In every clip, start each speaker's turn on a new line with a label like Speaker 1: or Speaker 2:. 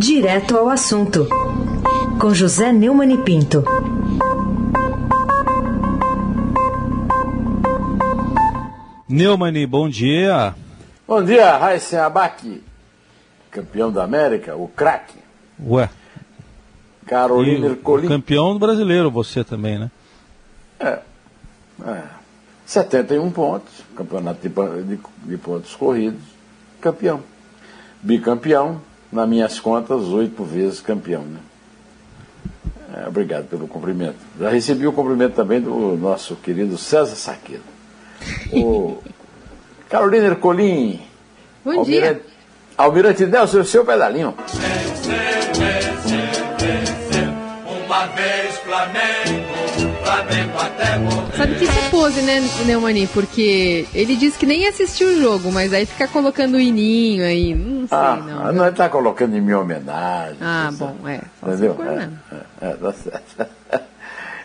Speaker 1: Direto ao assunto, com José Neumann e Pinto.
Speaker 2: Neumann, bom dia.
Speaker 3: Bom dia, Raíssen Abac, campeão da América, o craque.
Speaker 2: Ué.
Speaker 3: Carolina Ercolim.
Speaker 2: Campeão brasileiro, você também, né?
Speaker 3: É. é. 71 pontos, campeonato de, de, de pontos corridos, campeão. Bicampeão, nas minhas contas, oito vezes campeão. Né? É, obrigado pelo cumprimento. Já recebi o cumprimento também do nosso querido César Saqueiro. O Carolina Ercolim.
Speaker 4: Bom Almirante, dia.
Speaker 3: Almirante Nelson, seu pedalinho.
Speaker 4: Uma Sabe que isso é pose, né, Neumani? Porque ele disse que nem assistiu o jogo, mas aí fica colocando o ininho aí. Não sei,
Speaker 3: ah,
Speaker 4: não.
Speaker 3: Não está colocando em minha homenagem.
Speaker 4: Ah, bom, é.
Speaker 3: Entendeu? É, é, é, tá certo.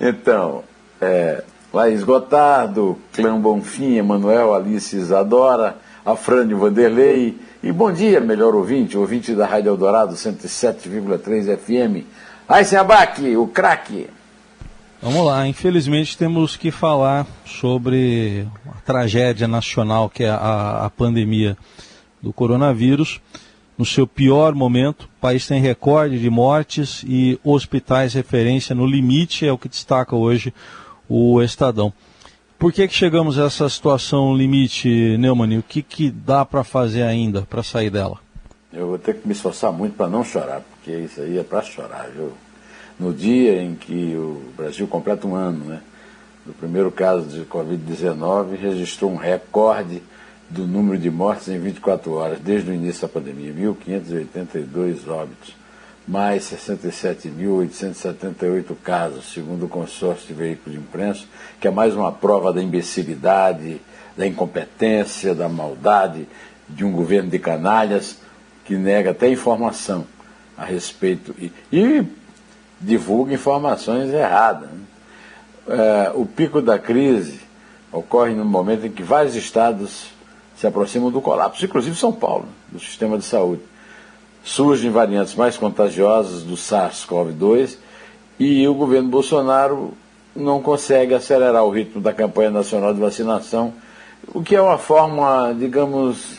Speaker 3: então, é, Laís Gotardo, Clã Bonfim, Emanuel, Alice Isadora, Afrânio Vanderlei. E bom dia, melhor ouvinte, ouvinte da Rádio Eldorado 107,3 FM. Aysen Abac, o craque.
Speaker 2: Vamos lá, infelizmente temos que falar sobre a tragédia nacional que é a, a pandemia do coronavírus. No seu pior momento, o país tem recorde de mortes e hospitais referência no limite, é o que destaca hoje o Estadão. Por que, que chegamos a essa situação limite, Neumann? O que, que dá para fazer ainda para sair dela?
Speaker 3: Eu vou ter que me esforçar muito para não chorar, porque isso aí é para chorar, viu? No dia em que o Brasil completa um ano, né? Do primeiro caso de Covid-19, registrou um recorde do número de mortes em 24 horas, desde o início da pandemia, 1.582 óbitos, mais 67.878 casos, segundo o consórcio de veículos de imprensa, que é mais uma prova da imbecilidade, da incompetência, da maldade de um governo de canalhas que nega até informação a respeito. E, e divulga informações erradas. Né? É, o pico da crise ocorre no momento em que vários estados se aproximam do colapso, inclusive São Paulo, do sistema de saúde. Surgem variantes mais contagiosas do SARS-CoV-2 e o governo Bolsonaro não consegue acelerar o ritmo da campanha nacional de vacinação, o que é uma forma, digamos,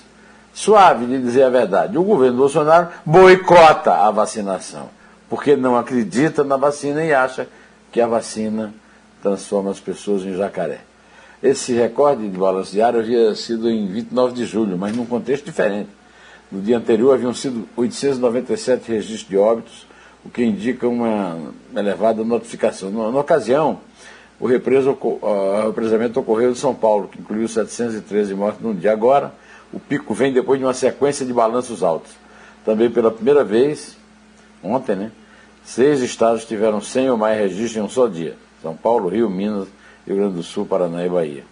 Speaker 3: suave de dizer a verdade. O governo Bolsonaro boicota a vacinação porque não acredita na vacina e acha que a vacina transforma as pessoas em jacaré. Esse recorde de balanço diário havia sido em 29 de julho, mas num contexto diferente. No dia anterior haviam sido 897 registros de óbitos, o que indica uma elevada notificação. Na, na ocasião, o o represamento ocorreu em São Paulo, que incluiu 713 mortes num dia. Agora, o pico vem depois de uma sequência de balanços altos. Também pela primeira vez, ontem, né? Seis estados tiveram 100 ou mais registros em um só dia: São Paulo, Rio, Minas, Rio Grande do Sul, Paraná e Bahia.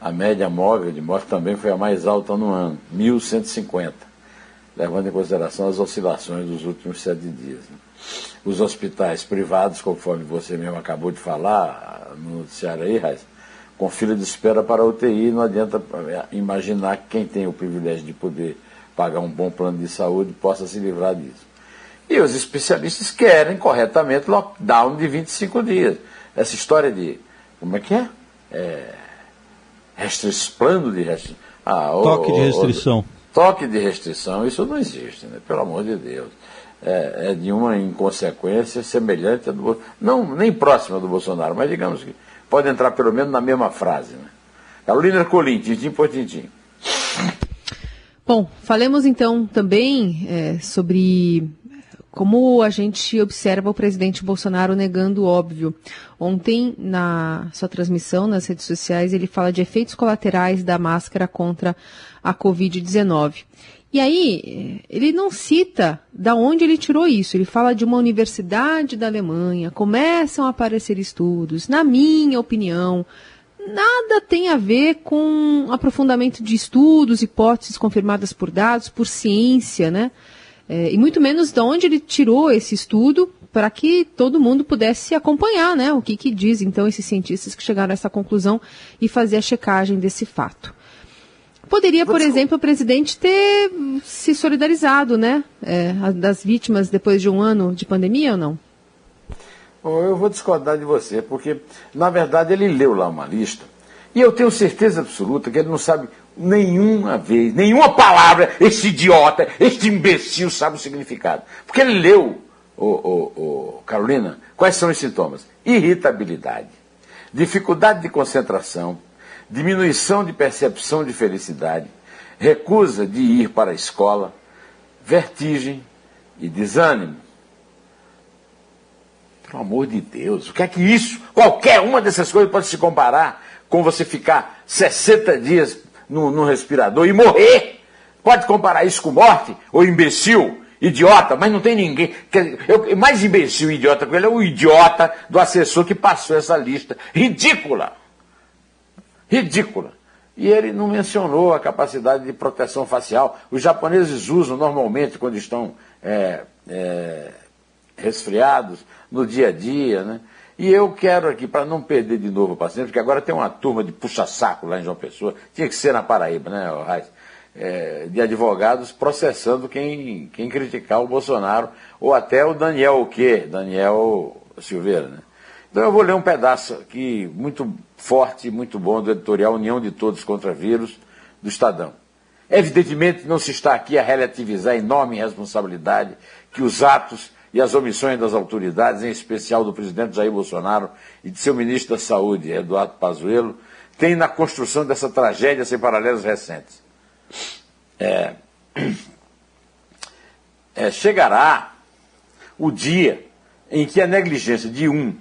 Speaker 3: A média móvel de morte também foi a mais alta no ano, 1.150, levando em consideração as oscilações dos últimos sete dias. Né? Os hospitais privados, conforme você mesmo acabou de falar no noticiário aí, Raiz, com fila de espera para a UTI, não adianta imaginar que quem tem o privilégio de poder pagar um bom plano de saúde possa se livrar disso. E os especialistas querem corretamente lockdown de 25 dias. Essa história de. Como é que é? é de restrição.
Speaker 2: Ah, toque de restrição.
Speaker 3: toque de restrição, isso não existe, né? pelo amor de Deus. É, é de uma inconsequência semelhante a do não nem próxima do Bolsonaro, mas digamos que pode entrar pelo menos na mesma frase. Né? Carolina Colim, tintim por tintim.
Speaker 4: Bom, falemos então também é, sobre como a gente observa o presidente Bolsonaro negando o óbvio. Ontem, na sua transmissão nas redes sociais, ele fala de efeitos colaterais da máscara contra a Covid-19. E aí, ele não cita da onde ele tirou isso. Ele fala de uma universidade da Alemanha, começam a aparecer estudos. Na minha opinião, nada tem a ver com aprofundamento de estudos, hipóteses confirmadas por dados, por ciência, né? É, e muito menos de onde ele tirou esse estudo para que todo mundo pudesse acompanhar né, o que, que diz então esses cientistas que chegaram a essa conclusão e fazer a checagem desse fato. Poderia, por exemplo, o presidente ter se solidarizado, né? É, das vítimas depois de um ano de pandemia ou não?
Speaker 3: Eu vou discordar de você, porque, na verdade, ele leu lá uma lista, e eu tenho certeza absoluta que ele não sabe nenhuma vez, nenhuma palavra, este idiota, este imbecil sabe o significado. Porque ele leu, o Carolina, quais são os sintomas? Irritabilidade, dificuldade de concentração, diminuição de percepção de felicidade, recusa de ir para a escola, vertigem e desânimo. Pelo amor de Deus, o que é que isso, qualquer uma dessas coisas pode se comparar com você ficar 60 dias no, no respirador e morrer? Pode comparar isso com morte? Ou imbecil? Idiota, mas não tem ninguém. Eu, mais imbecil idiota com ele é o idiota do assessor que passou essa lista. Ridícula! Ridícula. E ele não mencionou a capacidade de proteção facial. Os japoneses usam normalmente quando estão é, é, resfriados, no dia a dia, né? E eu quero aqui, para não perder de novo o paciente, porque agora tem uma turma de puxa-saco lá em João Pessoa, tinha que ser na Paraíba, né, Raiz? É, de advogados processando quem, quem criticar o Bolsonaro, ou até o Daniel o quê? Daniel Silveira, né? Então eu vou ler um pedaço aqui muito forte, muito bom, do editorial União de Todos contra Vírus, do Estadão. Evidentemente não se está aqui a relativizar a enorme responsabilidade que os atos e as omissões das autoridades, em especial do presidente Jair Bolsonaro e de seu ministro da Saúde, Eduardo Pazuello, têm na construção dessa tragédia sem paralelos recentes. É, é, chegará o dia em que a negligência de um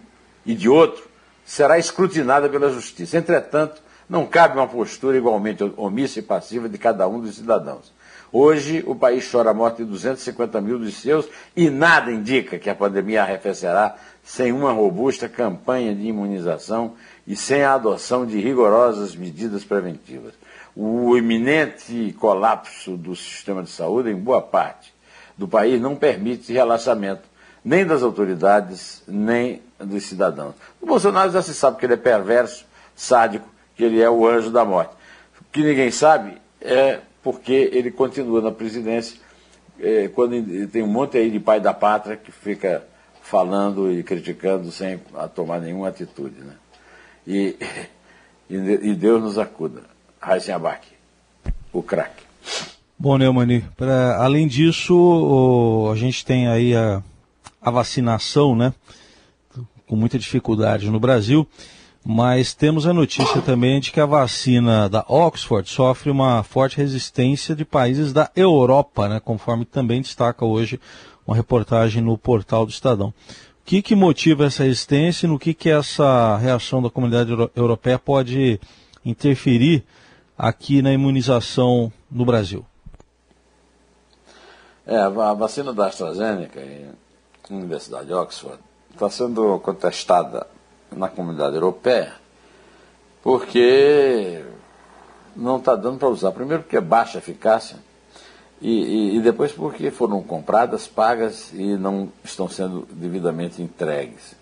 Speaker 3: e de outro será escrutinada pela justiça. Entretanto, não cabe uma postura igualmente omissa e passiva de cada um dos cidadãos. Hoje, o país chora a morte de 250 mil dos seus e nada indica que a pandemia arrefecerá sem uma robusta campanha de imunização e sem a adoção de rigorosas medidas preventivas. O iminente colapso do sistema de saúde, em boa parte do país, não permite relaxamento nem das autoridades, nem dos cidadãos. O Bolsonaro já se sabe que ele é perverso, sádico, que ele é o anjo da morte. O que ninguém sabe é porque ele continua na presidência, é, quando tem um monte aí de pai da pátria que fica falando e criticando sem tomar nenhuma atitude. Né? E, e, e Deus nos acuda. Raíssen Abac, o craque.
Speaker 2: Bom, Neumani, pra, além disso, o, a gente tem aí a, a vacinação, né? Com muita dificuldade no Brasil. Mas temos a notícia também de que a vacina da Oxford sofre uma forte resistência de países da Europa, né, conforme também destaca hoje uma reportagem no portal do Estadão. O que, que motiva essa resistência e no que, que essa reação da comunidade europeia pode interferir aqui na imunização no Brasil?
Speaker 3: É, a vacina da AstraZeneca, na Universidade de Oxford, está sendo contestada na comunidade europeia, porque não está dando para usar. Primeiro porque é baixa eficácia e, e, e, depois porque foram compradas, pagas e não estão sendo devidamente entregues.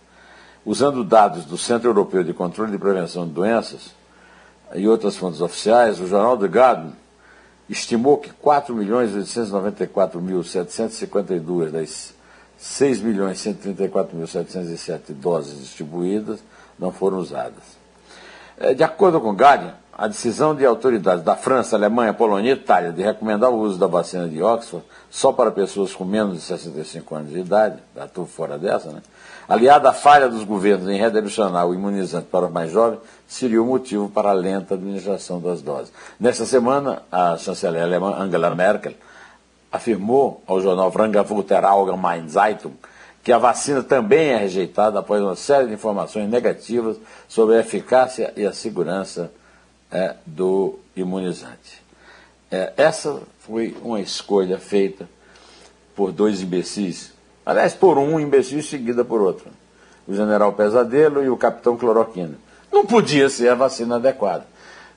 Speaker 3: Usando dados do Centro Europeu de Controle e Prevenção de Doenças e outras fontes oficiais, o jornal The Guardian estimou que 4.894.752 das 6.134.707 doses distribuídas não foram usadas. É, de acordo com Guardian, a decisão de autoridades da França, Alemanha, Polônia e Itália de recomendar o uso da vacina de Oxford só para pessoas com menos de 65 anos de idade, da turma fora dessa, né? aliada à falha dos governos em redirecionar o imunizante para os mais jovens, seria o motivo para a lenta administração das doses. Nesta semana, a chanceler alemã Angela Merkel afirmou ao jornal Frankfurter Allgemeine Zeitung que a vacina também é rejeitada após uma série de informações negativas sobre a eficácia e a segurança é, do imunizante. É, essa foi uma escolha feita por dois imbecis, aliás, por um imbecil seguida por outro, o general Pesadelo e o capitão Cloroquina. Não podia ser a vacina adequada.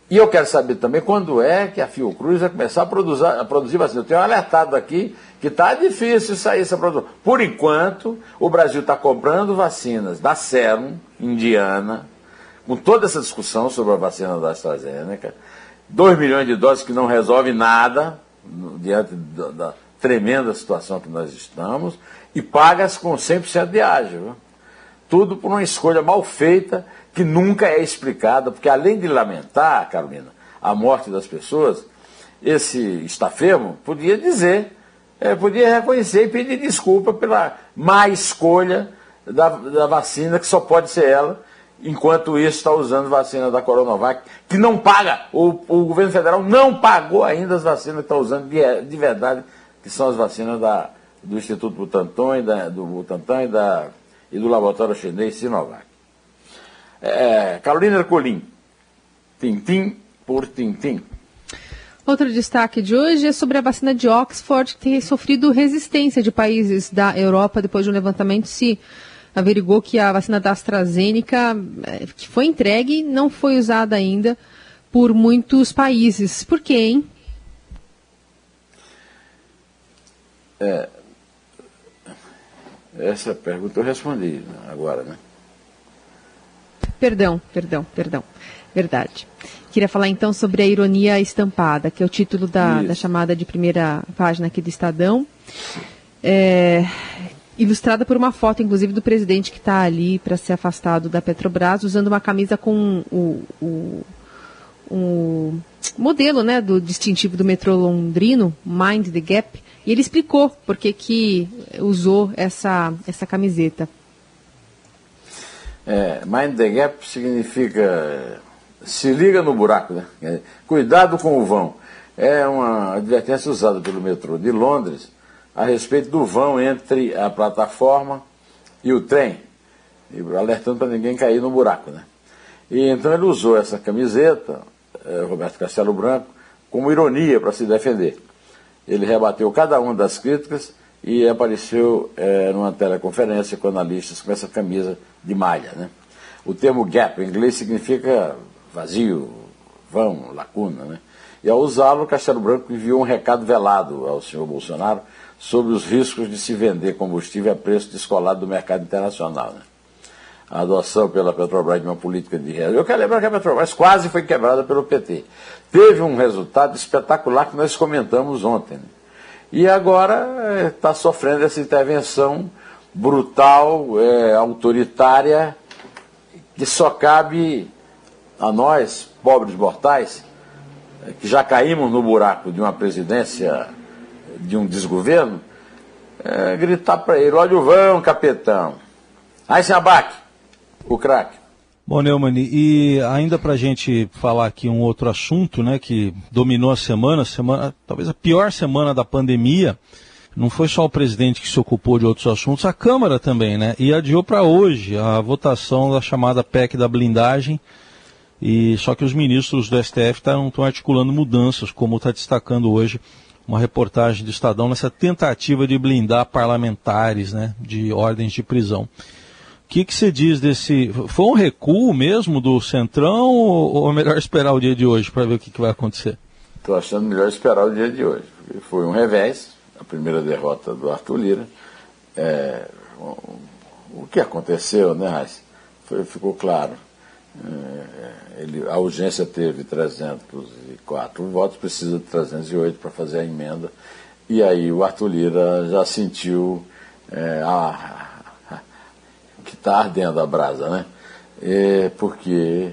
Speaker 3: E eu quero saber também quando é que a Fiocruz vai começar a produzir, a produzir vacina. Eu tenho alertado aqui que está difícil sair essa produção. Por enquanto, o Brasil está comprando vacinas da Serum, indiana, com toda essa discussão sobre a vacina da AstraZeneca, 2 milhões de doses que não resolve nada, diante da, da, tremenda situação que nós estamos, e pagas com 100% de ágio. Tudo por uma escolha mal feita que nunca é explicada, porque além de lamentar, Carolina, a morte das pessoas, esse estafermo podia dizer, é, podia reconhecer e pedir desculpa pela má escolha da, da vacina, que só pode ser ela, enquanto isso está usando vacina da Coronavac, que não paga, o, o governo federal não pagou ainda as vacinas que está usando de, de, verdade, que são as vacinas da, do Instituto Butantan e, da, do Butantan e, da, e do laboratório chinês Sinovac. É, Carolina Ercolim, tintim por tintim.
Speaker 4: Outro destaque de hoje é sobre a vacina de Oxford, que tem sofrido resistência de países da Europa depois de um levantamento se averigou que a vacina da AstraZeneca, eh, que foi entregue, não foi usada ainda por muitos países. Por quê, hein?
Speaker 3: É, essa pergunta eu respondi agora, né?
Speaker 4: Perdão, perdão, perdão. Verdade. Queria falar então sobre a ironia estampada, que é o título da, da chamada de primeira página aqui do Estadão. É, ilustrada por uma foto, inclusive, do presidente que está ali para ser afastado da Petrobras, usando uma camisa com o, o, o modelo né, do distintivo do metrô londrino, Mind the Gap, e ele explicou por que, que usou essa, essa camiseta.
Speaker 3: É, mind the Gap significa se liga no buraco, né? É, cuidado com o vão. É uma advertência usada pelo metrô de Londres a respeito do vão entre a plataforma e o trem, alertando para ninguém cair no buraco. Né? E então ele usou essa camiseta, eh, Roberto Castelo Branco, como ironia para se defender. Ele rebateu cada uma das críticas e apareceu eh, numa teleconferência com analistas com essa camisa de malha. Né? O termo gap em inglês significa vazio, vão, lacuna. Né? E ao usá-lo, Castelo Branco enviou um recado velado ao senhor Bolsonaro sobre os riscos de se vender combustível a preço descolado do mercado internacional. Né? A adoção pela Petrobras de uma política de reais. Eu quero lembrar que a Petrobras quase foi quebrada pelo PT. Teve um resultado espetacular que nós comentamos ontem. Né? E agora está eh, sofrendo essa intervenção brutal, é, autoritária, que só cabe a nós, pobres mortais, eh, que já caímos no buraco de uma presidência de um desgoverno, é, gritar para ele, olha o vão, capitão. Aí se abaque, o craque.
Speaker 2: Bom, Neumann, e ainda para a gente falar aqui um outro assunto, né, que dominou a semana, semana, talvez a pior semana da pandemia, não foi só o presidente que se ocupou de outros assuntos, a Câmara também, né, e adiou para hoje a votação da chamada PEC da blindagem, e só que os ministros do STF estão articulando mudanças, como está destacando hoje uma reportagem do Estadão nessa tentativa de blindar parlamentares né, de ordens de prisão. O que, você diz desse. Foi um recuo mesmo do Centrão ou, é melhor esperar o dia de hoje para ver o que, que vai acontecer?
Speaker 3: Estou achando melhor esperar o dia de hoje. Foi um revés, a primeira derrota do Arthur Lira. É, o que aconteceu, né, Raiz? ficou claro. É, ele, a urgência teve 304 votos, precisa de 308 para fazer a emenda. E aí o Arthur Lira já sentiu é, a, que está ardendo a brasa, né? É, porque.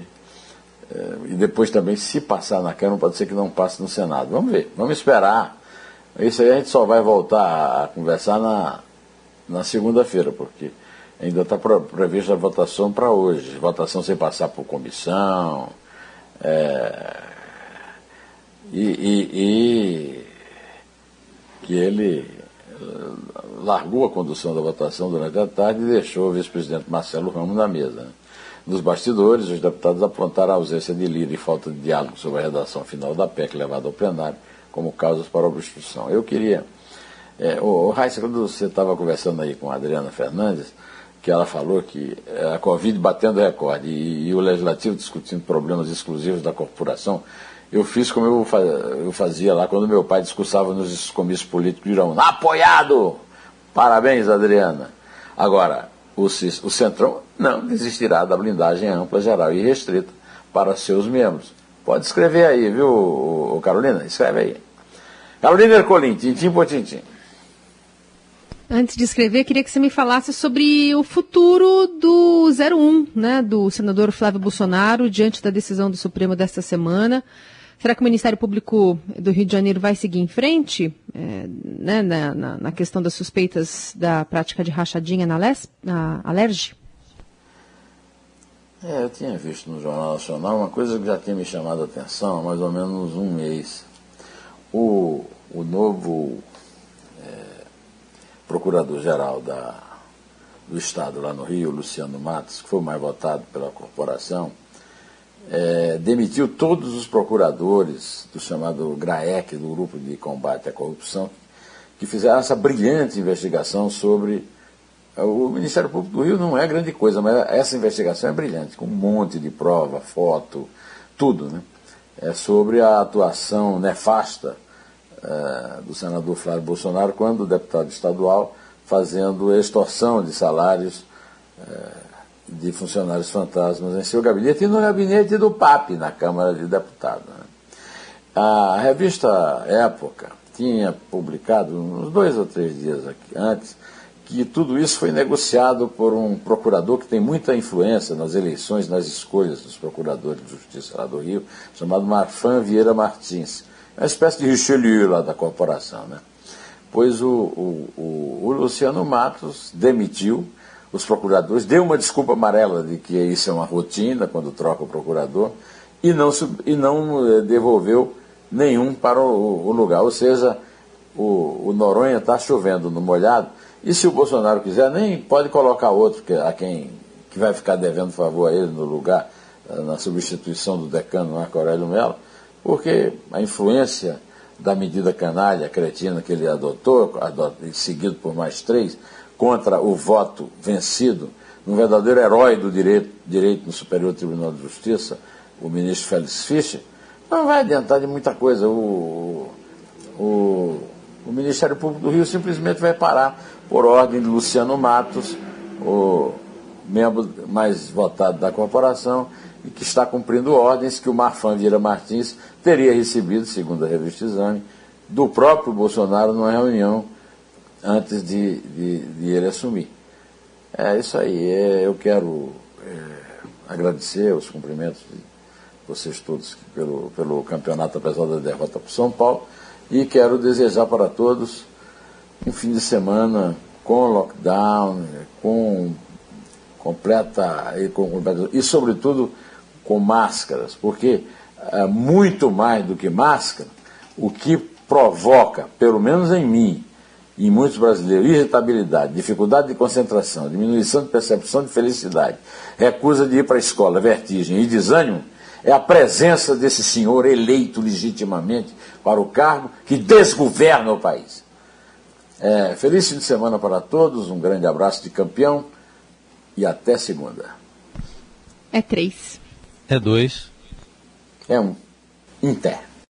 Speaker 3: É, e depois também, se passar na Câmara, pode ser que não passe no Senado. Vamos ver, vamos esperar. Isso aí a gente só vai voltar a conversar na, na segunda-feira, porque ainda está prevista a votação para hoje, votação sem passar por comissão. É, e, e, e, que ele largou a condução da votação durante a tarde e deixou o vice-presidente Marcelo Ramos na mesa. Nos bastidores, os deputados apontaram a ausência de líder e falta de diálogo sobre a redação final da PEC levada ao plenário como causas para obstrução. Eu queria. É, o, o Raíssa, quando você estava conversando aí com a Adriana Fernandes, que ela falou que a Covid batendo recorde e, e o Legislativo discutindo problemas exclusivos da corporação, eu fiz como eu, fazia lá quando meu pai discursava nos comícios políticos de Irão. Apoiado! Parabéns, Adriana. Agora, o, o Centrão não desistirá da blindagem ampla, geral e restrita para seus membros. Pode escrever aí, viu, Carolina? Escreve aí. Carolina Ercolim, tintim por tintim.
Speaker 4: Antes de escrever, queria que você me falasse sobre o futuro do 01, né, do senador Flávio Bolsonaro, diante da decisão do Supremo desta semana. Será que o Ministério Público do Rio de Janeiro vai seguir em frente é, né, na, na, na, questão das suspeitas da prática de rachadinha na, Les, na Alerj?
Speaker 3: É, eu tinha visto no Jornal Nacional uma coisa que já tinha me chamado a atenção há mais ou menos um mês. O, o novo procurador-geral do Estado lá no Rio, Luciano Matos, que foi mais votado pela corporação, é, demitiu todos os procuradores do chamado GRAEC, do Grupo de Combate à Corrupção, que fizeram essa brilhante investigação sobre. O Ministério Público do Rio não é grande coisa, mas essa investigação é brilhante, com um monte de prova, foto, tudo, né? É sobre a atuação nefasta eh, do senador Flávio Bolsonaro quando deputado estadual fazendo extorsão de salários eh, de funcionários fantasmas em seu gabinete e no gabinete do PAP, na Câmara de Deputados. Né? A revista Época tinha publicado, uns dois ou três dias aqui, antes, que tudo isso foi negociado por um procurador que tem muita influência nas eleições, nas escolhas dos procuradores de justiça lá do Rio, chamado Marfan Vieira Martins uma espécie de Richelieu lá da corporação, né? Pois o, o, o, o Luciano Matos demitiu os procuradores, deu uma desculpa amarela de que isso é uma rotina quando troca o procurador e não, e não eh, devolveu nenhum para o, o lugar. Ou seja, o, o Noronha está chovendo no molhado e se o Bolsonaro quiser, nem pode colocar outro que, a quem que vai ficar devendo favor a ele no lugar, eh, na substituição do decano Marco Aurélio Mello porque a influência da medida canalha, cretina que ele adotou, seguido por mais três, contra o voto vencido, um verdadeiro herói do direito, direito no Superior Tribunal de Justiça, o ministro Félix Fischer, não vai adiantar de muita coisa. O, o, o Ministério Público do Rio simplesmente vai parar por ordem de Luciano Matos, o membro mais votado da corporação, e que está cumprindo ordens que o Marfan Vieira Martins teria recebido, segundo a revista Exame, do próprio Bolsonaro numa reunião antes de, de, de ele assumir. É isso aí. É, eu quero é, agradecer os cumprimentos de vocês todos pelo, pelo campeonato, apesar da derrota para o São Paulo, e quero desejar para todos um fim de semana com lockdown, com completa e, com, e sobretudo com máscaras, porque é, muito mais do que máscara, o que provoca, pelo menos em mim em muitos brasileiros, irritabilidade, dificuldade de concentração, diminuição de percepção de felicidade, recusa de ir para a escola, vertigem e desânimo, é a presença desse senhor eleito legitimamente para o cargo que desgoverna o país. É, feliz fim de semana para todos, um grande abraço de campeão e até segunda.
Speaker 4: É três.
Speaker 2: É dois.
Speaker 3: É um. Inter.